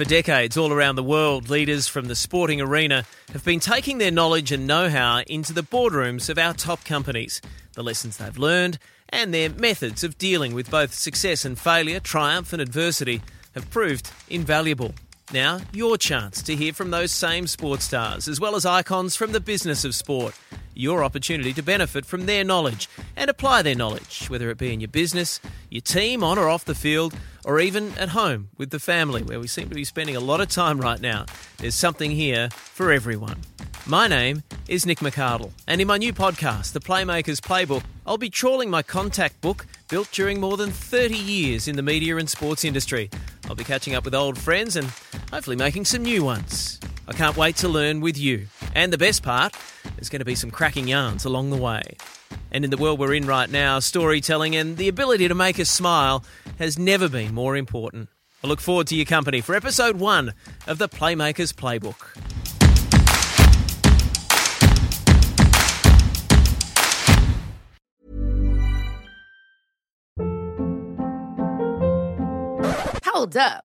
For decades, all around the world, leaders from the sporting arena have been taking their knowledge and know how into the boardrooms of our top companies, the lessons they've learned, and their methods of dealing with both success and failure, triumph and adversity have proved invaluable. Now, your chance to hear from those same sports stars, as well as icons from the business of sport. Your opportunity to benefit from their knowledge and apply their knowledge, whether it be in your business, your team, on or off the field, or even at home with the family, where we seem to be spending a lot of time right now. There's something here for everyone. My name is Nick McArdle, and in my new podcast, The Playmakers Playbook, I'll be trawling my contact book built during more than 30 years in the media and sports industry. I'll be catching up with old friends and hopefully making some new ones. I can't wait to learn with you. And the best part, there's going to be some cracking yarns along the way. And in the world we're in right now, storytelling and the ability to make us smile has never been more important. I look forward to your company for episode one of the Playmakers Playbook. Hold up.